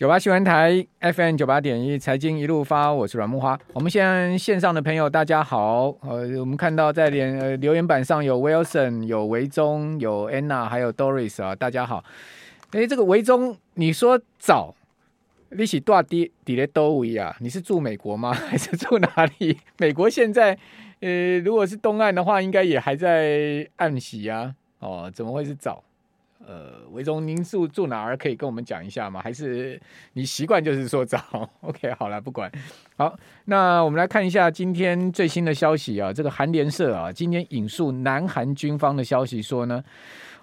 九八新闻台 FM 九八点一财经一路发，我是阮木花。我们现在线上的朋友大家好，呃，我们看到在连呃留言板上有 Wilson、有维中、有 Anna，还有 Doris 啊，大家好。哎，这个维中，你说早，你是住底底咧都维啊？你是住美国吗？还是住哪里？美国现在呃，如果是东岸的话，应该也还在暗息啊。哦，怎么会是早？呃，维总，您住住哪儿？可以跟我们讲一下吗？还是你习惯就是说早？OK，好了，不管。好，那我们来看一下今天最新的消息啊。这个韩联社啊，今天引述南韩军方的消息说呢，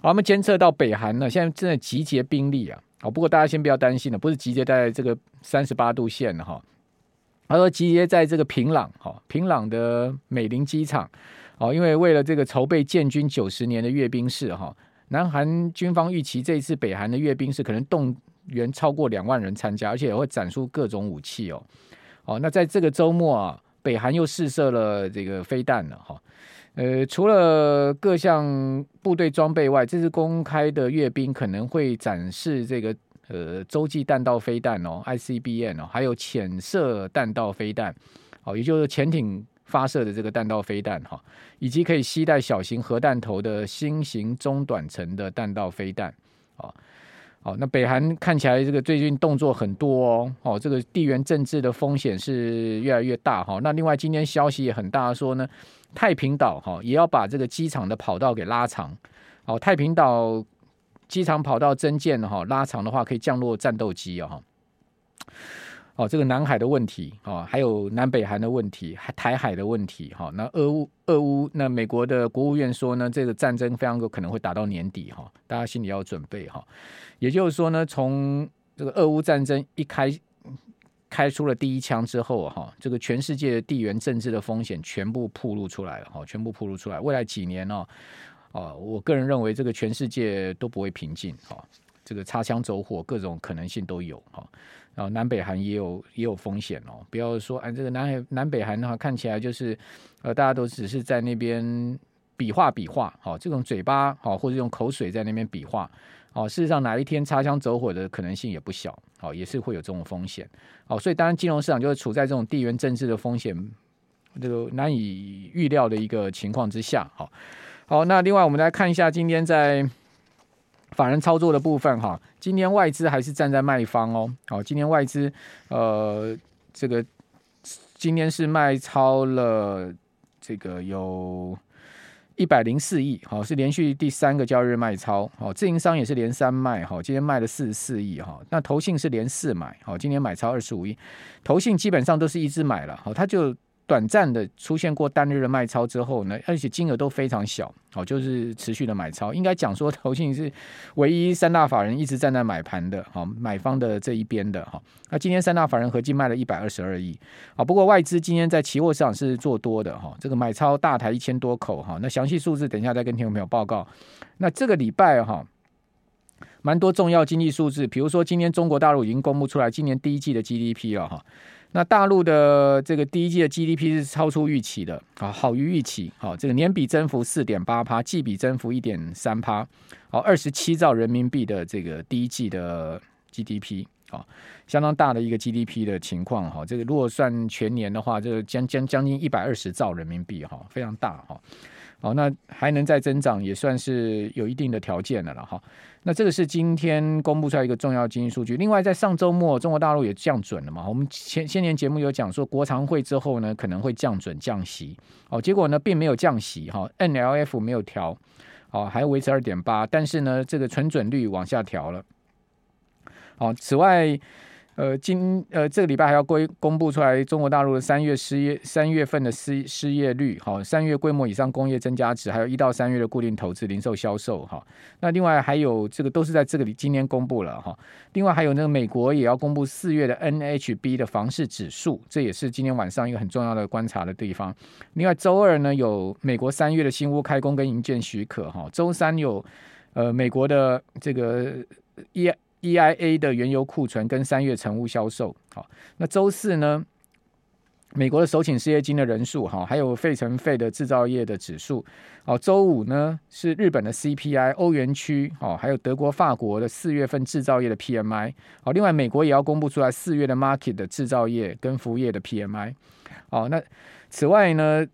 我们监测到北韩呢现在正在集结兵力啊。好，不过大家先不要担心了，不是集结在这个三十八度线哈，他说集结在这个平壤哈，平壤的美林机场。哦，因为为了这个筹备建军九十年的阅兵式哈。南韩军方预期这一次北韩的阅兵是可能动员超过两万人参加，而且也会展出各种武器哦。哦，那在这个周末啊，北韩又试射了这个飞弹了哈。呃，除了各项部队装备外，这次公开的阅兵可能会展示这个呃洲际弹道飞弹哦，ICBM 哦，还有潜射弹道飞弹哦，也就是潜艇。发射的这个弹道飞弹哈，以及可以携带小型核弹头的新型中短程的弹道飞弹啊，好，那北韩看起来这个最近动作很多哦，哦，这个地缘政治的风险是越来越大哈。那另外今天消息也很大，说呢，太平岛哈也要把这个机场的跑道给拉长，哦，太平岛机场跑道增建哈拉长的话，可以降落战斗机啊哈。哦，这个南海的问题啊，还有南北韩的问题，还台海的问题，哈，那俄乌俄乌，那美国的国务院说呢，这个战争非常有可能会打到年底，哈，大家心里要准备，哈。也就是说呢，从这个俄乌战争一开开出了第一枪之后，哈，这个全世界的地缘政治的风险全部暴露出来了，哈，全部暴露出来。未来几年呢，哦，我个人认为这个全世界都不会平静，哈，这个擦枪走火，各种可能性都有，哈。然后南北韩也有也有风险哦，不要说哎，这个南海南北韩的话看起来就是，呃，大家都只是在那边比划比划，好，这种嘴巴好或者用口水在那边比划，哦，事实上哪一天擦枪走火的可能性也不小，好，也是会有这种风险，好，所以当然金融市场就是处在这种地缘政治的风险这个难以预料的一个情况之下，好，好，那另外我们来看一下今天在。法人操作的部分哈，今天外资还是站在卖方哦。好，今天外资呃，这个今天是卖超了这个有一百零四亿，好，是连续第三个交易日卖超。好，自营商也是连三卖，好，今天卖了四十四亿哈。那投信是连四买，好，今天买超二十五亿。投信基本上都是一直买了，好，他就。短暂的出现过单日的卖超之后呢，而且金额都非常小，哦，就是持续的买超。应该讲说，投信是唯一三大法人一直站在买盘的，哈，买方的这一边的，哈。那今天三大法人合计卖了一百二十二亿，啊，不过外资今天在期货市场是做多的，哈，这个买超大台一千多口，哈。那详细数字等一下再跟听众朋友报告。那这个礼拜，哈，蛮多重要经济数字，比如说今天中国大陆已经公布出来今年第一季的 GDP 了，哈。那大陆的这个第一季的 GDP 是超出预期的啊，好于预期。好，这个年比增幅四点八趴，季比增幅一点三趴。好，二十七兆人民币的这个第一季的 GDP 啊，相当大的一个 GDP 的情况哈。这个如果算全年的话，这个将将将近一百二十兆人民币哈，非常大哈。好，那还能再增长，也算是有一定的条件的了哈。那这个是今天公布出来一个重要经济数据。另外，在上周末，中国大陆也降准了嘛。我们前些年节目有讲说，国常会之后呢，可能会降准降息。哦，结果呢，并没有降息哈，NLF 没有调，哦，还维持二点八，但是呢，这个存准率往下调了。哦，此外。呃，今呃这个礼拜还要公公布出来中国大陆的三月失业三月份的失失业率，好，三月规模以上工业增加值，还有一到三月的固定投资、零售销售，哈。那另外还有这个都是在这个里今天公布了哈。另外还有那个美国也要公布四月的 NHB 的房市指数，这也是今天晚上一个很重要的观察的地方。另外周二呢有美国三月的新屋开工跟营建许可，哈。周三有呃美国的这个一。EIA 的原油库存跟三月成屋销售，好，那周四呢？美国的首请失业金的人数哈，还有费城费的制造业的指数。好，周五呢是日本的 CPI，欧元区哦，还有德国、法国的四月份制造业的 PMI。好，另外美国也要公布出来四月的 Market 的制造业跟服务业的 PMI。好，那此外呢，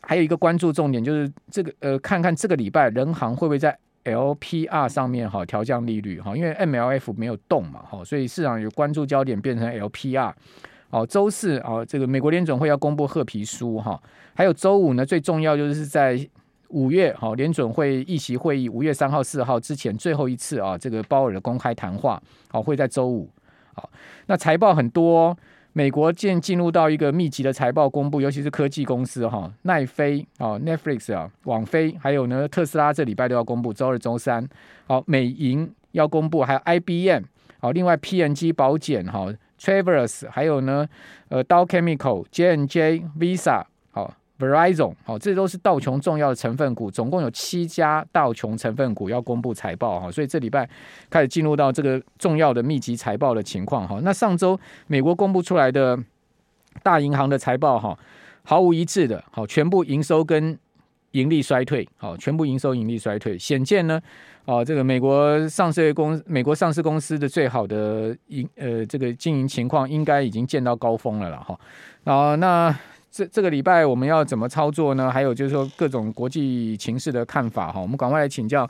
还有一个关注重点就是这个呃，看看这个礼拜人行会不会在 LPR 上面哈调降利率哈，因为 MLF 没有动嘛哈，所以市场有关注焦点变成 LPR。好，周四啊，这个美国联准会要公布褐皮书哈，还有周五呢，最重要就是在五月哈联准会议席会议五月三号、四号之前最后一次啊，这个鲍尔的公开谈话哦会在周五。好，那财报很多，美国渐进入到一个密集的财报公布，尤其是科技公司哈，奈飞啊、Netflix 啊、网飞，还有呢特斯拉这礼拜都要公布，周二、周三。好，美银要公布，还有 IBM 好，另外 PNG 保险哈。，Travers，还有呢，呃，Dow Chemical、J&J、Visa，，Verizon，好，这都是道琼重要的成分股，总共有七家道琼成分股要公布财报哈，所以这礼拜开始进入到这个重要的密集财报的情况哈。那上周美国公布出来的大银行的财报哈，毫无一致的，好，全部营收跟盈利衰退，好，全部营收盈利衰退，显见呢。哦，这个美国上市公美国上市公司的最好的营呃这个经营情况应该已经见到高峰了了哈。啊，那这这个礼拜我们要怎么操作呢？还有就是说各种国际情势的看法哈。我们赶快来请教，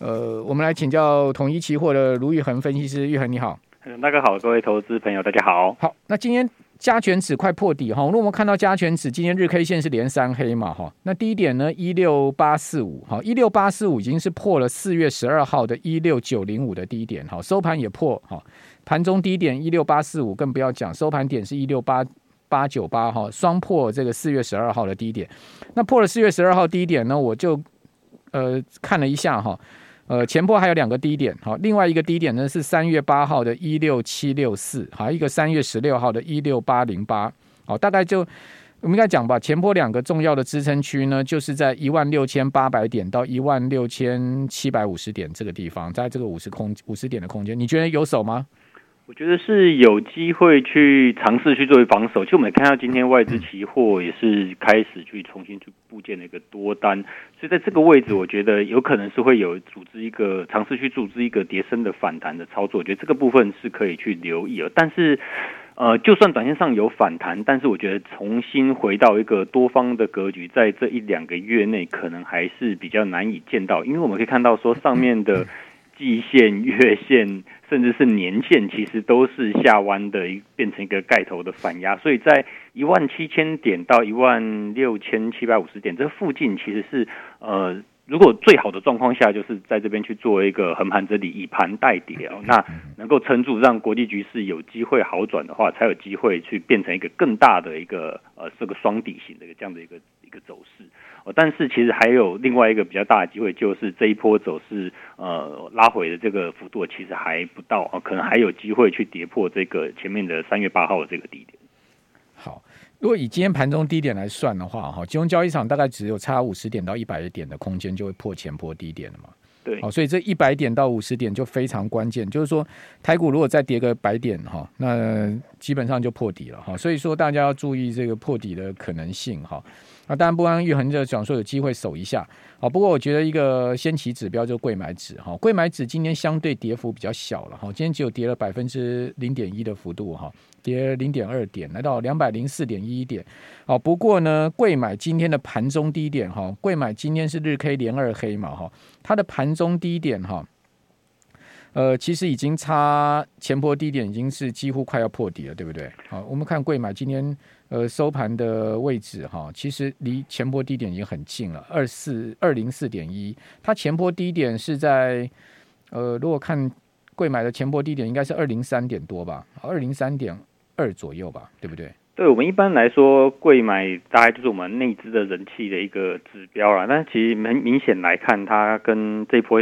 呃，我们来请教统一期货的卢玉恒分析师，玉恒你好。嗯，大家好，各位投资朋友大家好。好，那今天。加权指快破底哈，那我们看到加权指今天日 K 线是连三黑嘛哈，那低点呢一六八四五哈，一六八四五已经是破了四月十二号的一六九零五的低点哈，收盘也破哈，盘中低点一六八四五更不要讲，收盘点是一六八八九八哈，双破这个四月十二号的低点，那破了四月十二号低点呢，我就呃看了一下哈。呃，前波还有两个低点，好，另外一个低点呢是三月八号的一六七六四，好，一个三月十六号的一六八零八，好，大概就我们应该讲吧，前波两个重要的支撑区呢，就是在一万六千八百点到一万六千七百五十点这个地方，在这个五十空五十点的空间，你觉得有手吗？我觉得是有机会去尝试去作为防守。其实我们看到今天外资期货也是开始去重新去布建了一个多单，所以在这个位置，我觉得有可能是会有组织一个尝试去组织一个叠升的反弹的操作。我觉得这个部分是可以去留意了。但是，呃，就算短线上有反弹，但是我觉得重新回到一个多方的格局，在这一两个月内可能还是比较难以见到，因为我们可以看到说上面的。季线、月线，甚至是年线，其实都是下弯的，一变成一个盖头的反压，所以在一万七千点到一万六千七百五十点这附近，其实是呃。如果最好的状况下，就是在这边去做一个横盘整理，以盘代跌哦，那能够撑住，让国际局势有机会好转的话，才有机会去变成一个更大的一个呃这个双底型的一个这样的一个一个走势哦。但是其实还有另外一个比较大的机会，就是这一波走势呃拉回的这个幅度其实还不到啊，可能还有机会去跌破这个前面的三月八号的这个低点。好。如果以今天盘中低点来算的话，哈，金融交易场大概只有差五十点到一百点的空间，就会破前波低点了嘛。对，好，所以这一百点到五十点就非常关键，就是说台股如果再跌个百点，哈，那基本上就破底了，哈。所以说大家要注意这个破底的可能性，哈。那当然，不安玉恒就讲说有机会守一下，好，不过我觉得一个先期指标就是柜买指，哈，柜买指今天相对跌幅比较小了，哈，今天只有跌了百分之零点一的幅度，哈。跌零点二点，来到两百零四点一点。好，不过呢，柜买今天的盘中低点哈，柜买今天是日 K 连二黑嘛哈，它的盘中低点哈，呃，其实已经差前波低点已经是几乎快要破底了，对不对？好，我们看柜买今天呃收盘的位置哈，其实离前波低点已经很近了，二四二零四点一，它前波低点是在呃，如果看贵买的前波低点应该是二零三点多吧，二零三点。二左右吧，对不对？对，我们一般来说，贵买大概就是我们内资的人气的一个指标啦。但其实明明显来看，它跟这波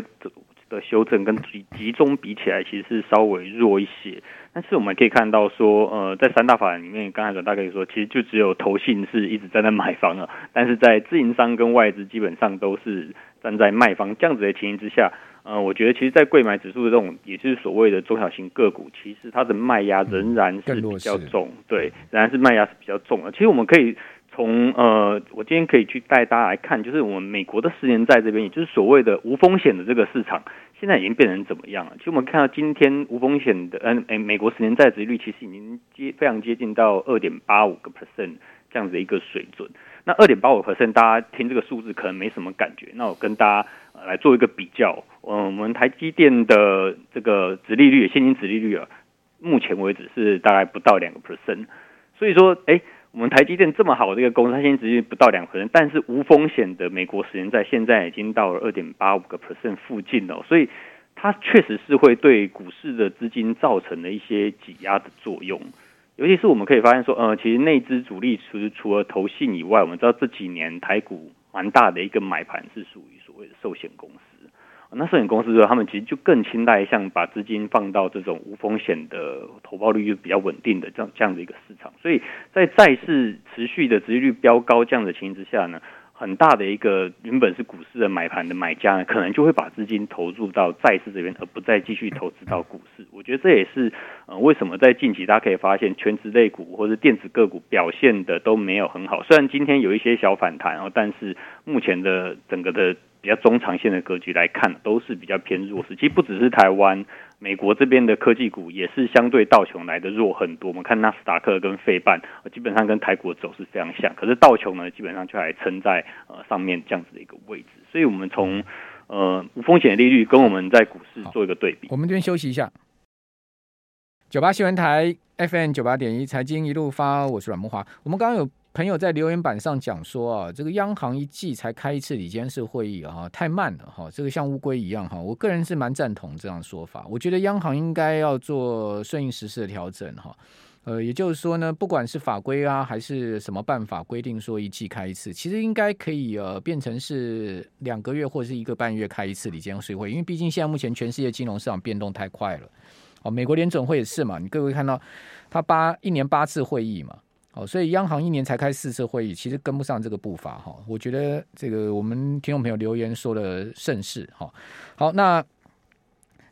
的修正跟集集中比起来，其实是稍微弱一些。但是我们可以看到说，呃，在三大法人里面，刚才大概说，其实就只有投信是一直在那买方啊。但是在自营商跟外资基本上都是站在卖方，这样子的情形之下。呃，我觉得其实，在贵买指数的这种，也就是所谓的中小型个股，其实它的卖压仍然是比较重，对，仍然是卖压是比较重的。其实我们可以从呃，我今天可以去带大家来看，就是我们美国的十年债这边，也就是所谓的无风险的这个市场，现在已经变成怎么样了？其实我们看到今天无风险的，嗯、呃，美国十年债殖利率其实已经接非常接近到二点八五个 percent 这样子一个水准。那二点八五 percent，大家听这个数字可能没什么感觉。那我跟大家来做一个比较，嗯，我们台积电的这个殖利率，现金殖利率啊，目前为止是大概不到两个 percent。所以说，哎，我们台积电这么好的一个公司，它现金殖利率不到两个但是无风险的美国十年债现在已经到了二点八五个 percent 附近了。所以它确实是会对股市的资金造成了一些挤压的作用。尤其是我们可以发现说，呃，其实内资主力除除了投信以外，我们知道这几年台股蛮大的一个买盘是属于所谓的寿险公司。那寿险公司说，他们其实就更青睐像把资金放到这种无风险的投报率就比较稳定的这样这样的一个市场。所以在债市持续的殖利率飙高这样的情形之下呢，很大的一个原本是股市的买盘的买家呢，可能就会把资金投入到债市这边，而不再继续投资到股市。我觉得这也是呃为什么在近期大家可以发现权值类股或者电子个股表现的都没有很好。虽然今天有一些小反弹哦，但是目前的整个的比较中长线的格局来看，都是比较偏弱势。其实不只是台湾。美国这边的科技股也是相对道琼来的弱很多。我们看纳斯达克跟费半，基本上跟台股的走势非常像。可是道琼呢，基本上就还撑在呃上面这样子的一个位置。所以，我们从呃无风险利率跟我们在股市做一个对比。我们这边休息一下。九八新闻台 FM 九八点一财经一路发，我是阮慕驊。我们刚刚有。朋友在留言板上讲说啊，这个央行一季才开一次理监事会议啊，太慢了哈，这个像乌龟一样哈。我个人是蛮赞同这样说法，我觉得央行应该要做顺应时势的调整哈。呃，也就是说呢，不管是法规啊，还是什么办法规定说一季开一次，其实应该可以呃变成是两个月或者是一个半月开一次理监事会，因为毕竟现在目前全世界金融市场变动太快了。哦，美国联准会也是嘛，你各位看到他八一年八次会议嘛。哦，所以央行一年才开四次会议，其实跟不上这个步伐哈。我觉得这个我们听众朋友留言说的甚是哈。好，那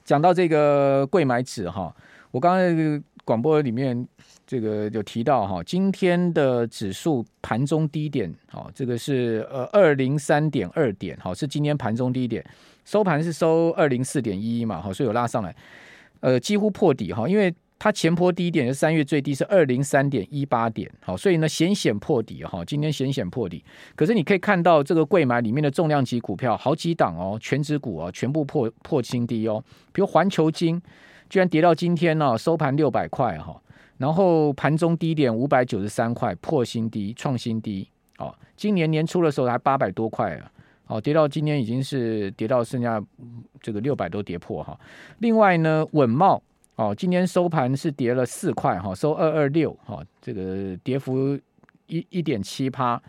讲到这个柜买指哈，我刚才广播里面这个有提到哈，今天的指数盘中低点，好，这个是呃二零三点二点，好，是今天盘中低点，收盘是收二零四点一一嘛，好，所以有拉上来，呃，几乎破底哈，因为。它前波低点是三月最低是二零三点一八点，好，所以呢显显破底哈，今天显显破底。可是你可以看到这个柜买里面的重量级股票好几档哦，全指股哦，全部破破新低哦。比如环球金居然跌到今天呢收盘六百块哈，然后盘中低点五百九十三块破新低创新低哦。今年年初的时候还八百多块啊，哦，跌到今天已经是跌到剩下这个六百多跌破哈。另外呢稳懋。哦，今天收盘是跌了四块哈，收二二六哈，这个跌幅一一点七趴。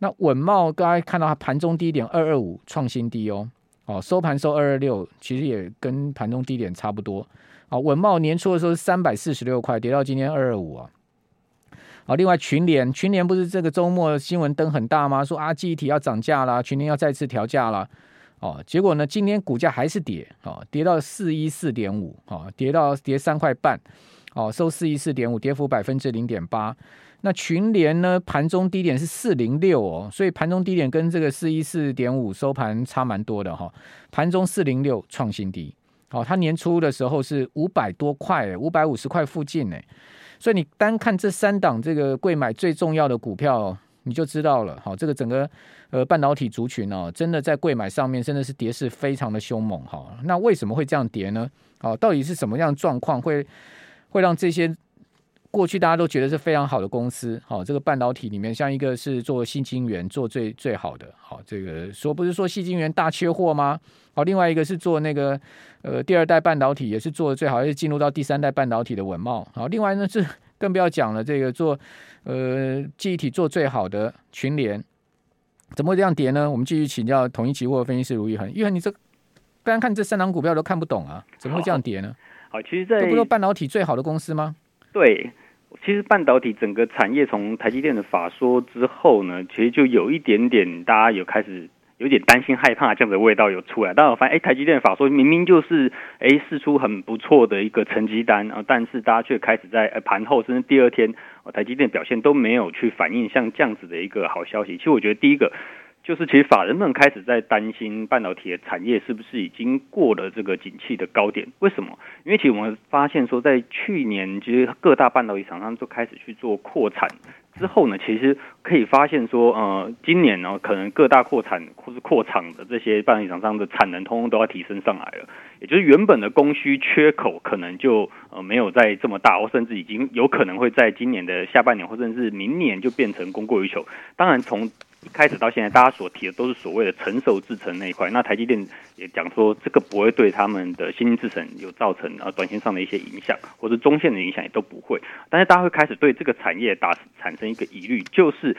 那稳懋刚才看到它盘中低点二二五创新低哦，哦收盘收二二六，其实也跟盘中低点差不多。啊，稳懋年初的时候是三百四十六块，跌到今天二二五啊。好，另外群联，群联不是这个周末新闻灯很大吗？说啊，记忆体要涨价啦，群联要再次调价啦。哦，结果呢？今天股价还是跌，哦，跌到四一四点五，哦，跌到跌三块半，哦，收四一四点五，跌幅百分之零点八。那群联呢？盘中低点是四零六哦，所以盘中低点跟这个四一四点五收盘差蛮多的哈。盘中四零六创新低，哦，它年初的时候是五百多块，五百五十块附近呢。所以你单看这三档这个贵买最重要的股票。你就知道了，好，这个整个呃半导体族群哦，真的在柜买上面真的是跌势非常的凶猛，哈。那为什么会这样跌呢？好，到底是什么样状况会会让这些过去大家都觉得是非常好的公司，好，这个半导体里面像一个是做新晶圆做最最好的，好，这个说不是说新晶圆大缺货吗？好，另外一个是做那个呃第二代半导体也是做的最好，而且进入到第三代半导体的稳懋，好，另外呢是。更不要讲了，这个做呃记忆体做最好的群联，怎么会这样跌呢？我们继续请教统一期货分析师卢玉恒，玉恒，你这刚看这三档股票都看不懂啊，怎么会这样跌呢？好，好，其实在这不是半导体最好的公司吗？对，其实半导体整个产业从台积电的法说之后呢，其实就有一点点大家有开始有点担心害怕这样的味道有出来。但我发现，哎，台积电法说明明就是哎释出很不错的一个成绩单啊，但是大家却开始在盘后甚至第二天，台积电表现都没有去反映像这样子的一个好消息。其实我觉得第一个。就是其实法人们开始在担心半导体的产业是不是已经过了这个景气的高点？为什么？因为其实我们发现说，在去年其实各大半导体厂商都开始去做扩产之后呢，其实可以发现说，呃，今年呢可能各大扩产或是扩厂的这些半导体厂商的产能通通都要提升上来了，也就是原本的供需缺口可能就呃没有在这么大，或甚至已经有可能会在今年的下半年或者是明年就变成供过于求。当然从一开始到现在，大家所提的都是所谓的成熟制程那一块。那台积电也讲说，这个不会对他们的新兴制程有造成呃短线上的一些影响，或者中线的影响也都不会。但是大家会开始对这个产业打产生一个疑虑，就是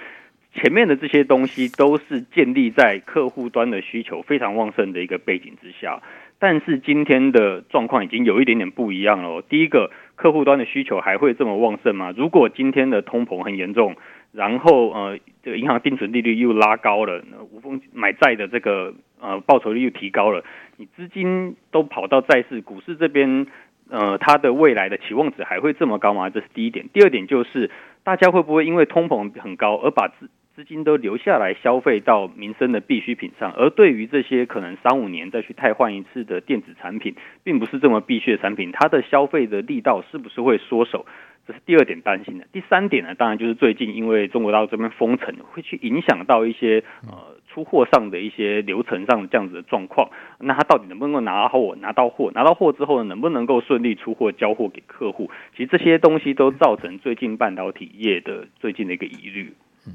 前面的这些东西都是建立在客户端的需求非常旺盛的一个背景之下。但是今天的状况已经有一点点不一样了。第一个，客户端的需求还会这么旺盛吗？如果今天的通膨很严重，然后呃，这个银行定存利率又拉高了，那无风买债的这个呃报酬率又提高了，你资金都跑到债市、股市这边，呃，它的未来的期望值还会这么高吗？这是第一点。第二点就是，大家会不会因为通膨很高而把资资金都留下来消费到民生的必需品上，而对于这些可能三五年再去汰换一次的电子产品，并不是这么必需的产品，它的消费的力道是不是会缩手？这是第二点担心的。第三点呢，当然就是最近因为中国大陆这边封城，会去影响到一些呃出货上的一些流程上这样子的状况。那他到底能不能够拿货？拿到货，拿到货之后呢，能不能够顺利出货交货给客户？其实这些东西都造成最近半导体业的最近的一个疑虑。嗯，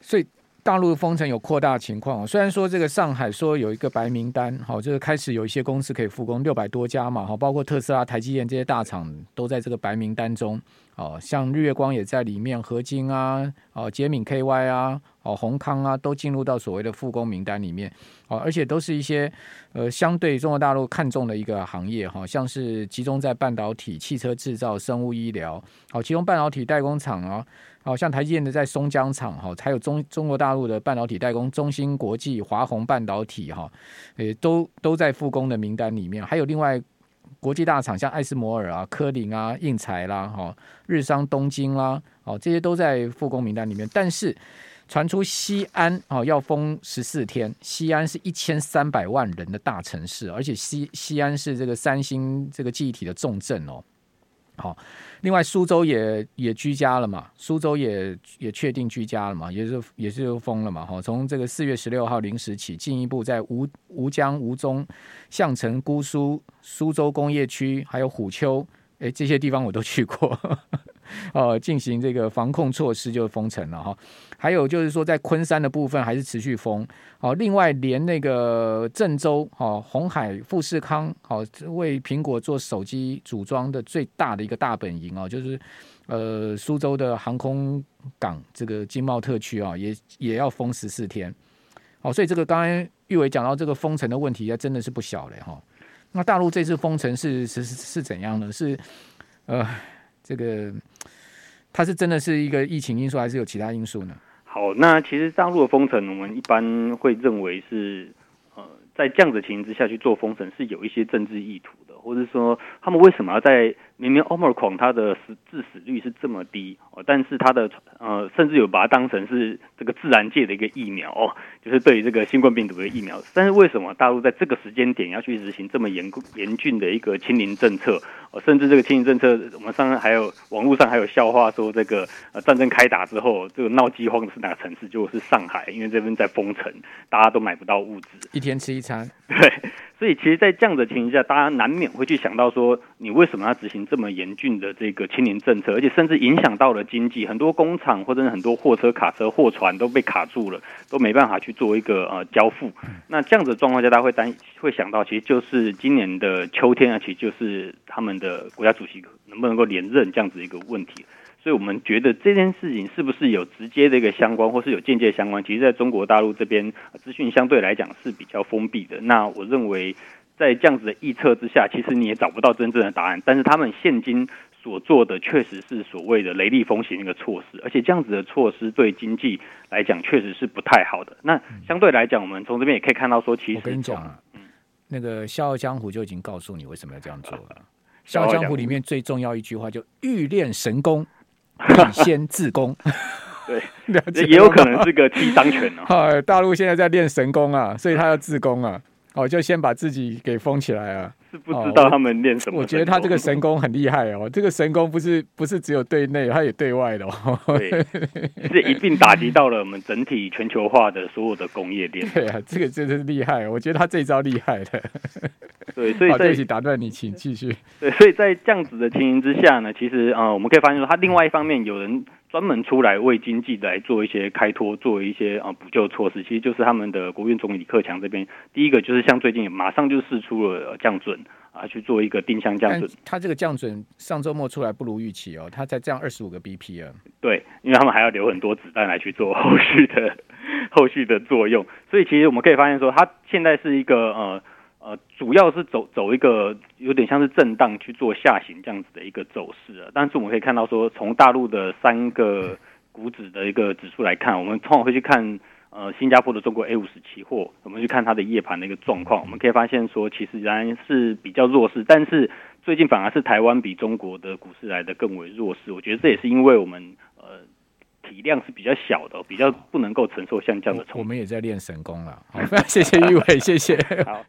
所以。大陆封城有扩大情况，虽然说这个上海说有一个白名单，好，就是开始有一些公司可以复工，六百多家嘛，好，包括特斯拉、台积电这些大厂都在这个白名单中，哦，像日月光也在里面，合金啊，哦，捷敏 KY 啊，哦，宏康啊，都进入到所谓的复工名单里面，哦，而且都是一些呃相对中国大陆看重的一个行业，哈，像是集中在半导体、汽车制造、生物医疗，好，其中半导体代工厂啊。好像台积电的在松江厂哈，还有中中国大陆的半导体代工中芯国际、华虹半导体哈，诶，都都在复工的名单里面。还有另外国际大厂，像艾斯摩尔啊、科林啊、应材啦、哈、日商东京啦，哦，这些都在复工名单里面。但是传出西安哦要封十四天，西安是一千三百万人的大城市，而且西西安是这个三星这个记忆体的重镇哦。好，另外苏州也也居家了嘛，苏州也也确定居家了嘛，也是也是封了嘛。哈，从这个四月十六号零时起，进一步在吴吴江、吴中、相城、姑苏、苏州工业区，还有虎丘，哎，这些地方我都去过。呃，进行这个防控措施就封城了哈，还有就是说在昆山的部分还是持续封。好，另外连那个郑州，哦，鸿海、富士康，好，为苹果做手机组装的最大的一个大本营哦，就是呃苏州的航空港这个经贸特区啊，也也要封十四天。好，所以这个刚才玉伟讲到这个封城的问题，真的是不小嘞哈。那大陆这次封城是是是怎样呢？是呃。这个它是真的是一个疫情因素，还是有其他因素呢？好，那其实大陆的封城，我们一般会认为是呃，在这样的情形之下去做封城，是有一些政治意图的，或者说他们为什么要在？明明 Omicron 它的死致死率是这么低哦，但是它的呃甚至有把它当成是这个自然界的一个疫苗哦，就是对于这个新冠病毒的疫苗。但是为什么大陆在这个时间点要去执行这么严严峻的一个清零政策？哦，甚至这个清零政策，我们上还有网络上还有笑话说，这个呃战争开打之后，这个闹饥荒的是哪个城市？就是上海，因为这边在封城，大家都买不到物资，一天吃一餐。对。所以，其实，在这样的情况下，大家难免会去想到说，你为什么要执行这么严峻的这个清零政策，而且甚至影响到了经济，很多工厂或者是很多货车、卡车、货船都被卡住了，都没办法去做一个呃交付。那这样子的状况下，大家会担会想到，其实就是今年的秋天啊，其实就是他们的国家主席能不能够连任这样子一个问题。所以我们觉得这件事情是不是有直接的一个相关，或是有间接相关？其实，在中国大陆这边，资讯相对来讲是比较封闭的。那我认为，在这样子的臆测之下，其实你也找不到真正的答案。但是他们现今所做的确实是所谓的雷厉风行一个措施，而且这样子的措施对经济来讲确实是不太好的。那相对来讲，我们从这边也可以看到说，其实我跟你讲啊，嗯，那个《笑傲江湖》就已经告诉你为什么要这样做了。《笑傲江湖》里面最重要一句话就“欲练神功，必先自宫”。对，也有可能是个替当权哦。大陆现在在练神功啊，所以他要自宫啊。哦，就先把自己给封起来啊。是不知道他们练什么、哦我。我觉得他这个神功很厉害哦，这个神功不是不是只有对内，他也对外的哦。对，是一并打击到了我们整体全球化的所有的工业链。对啊，这个真的是厉害，我觉得他这一招厉害的。对，所以 在一起打断你，请继续。对，所以在这样子的情形之下呢，其实呃，我们可以发现说，他另外一方面有人专门出来为经济来做一些开脱，做一些啊补救措施，其实就是他们的国务院总理李克强这边，第一个就是像最近马上就试出了降准。啊，去做一个定向降准，它这个降准上周末出来不如预期哦，它才降二十五个 BP 啊。对，因为他们还要留很多子弹来去做后续的 后续的作用，所以其实我们可以发现说，它现在是一个呃呃，主要是走走一个有点像是震荡去做下行这样子的一个走势啊。但是我们可以看到说，从大陆的三个股指的一个指数来看，我们通常会去看。呃，新加坡的中国 A 五十期货，我们去看它的夜盘的一个状况，我们可以发现说，其实仍然是比较弱势，但是最近反而是台湾比中国的股市来的更为弱势。我觉得这也是因为我们呃体量是比较小的，比较不能够承受像这样的冲击。我们也在练神功了，好，谢谢玉伟，谢谢。好。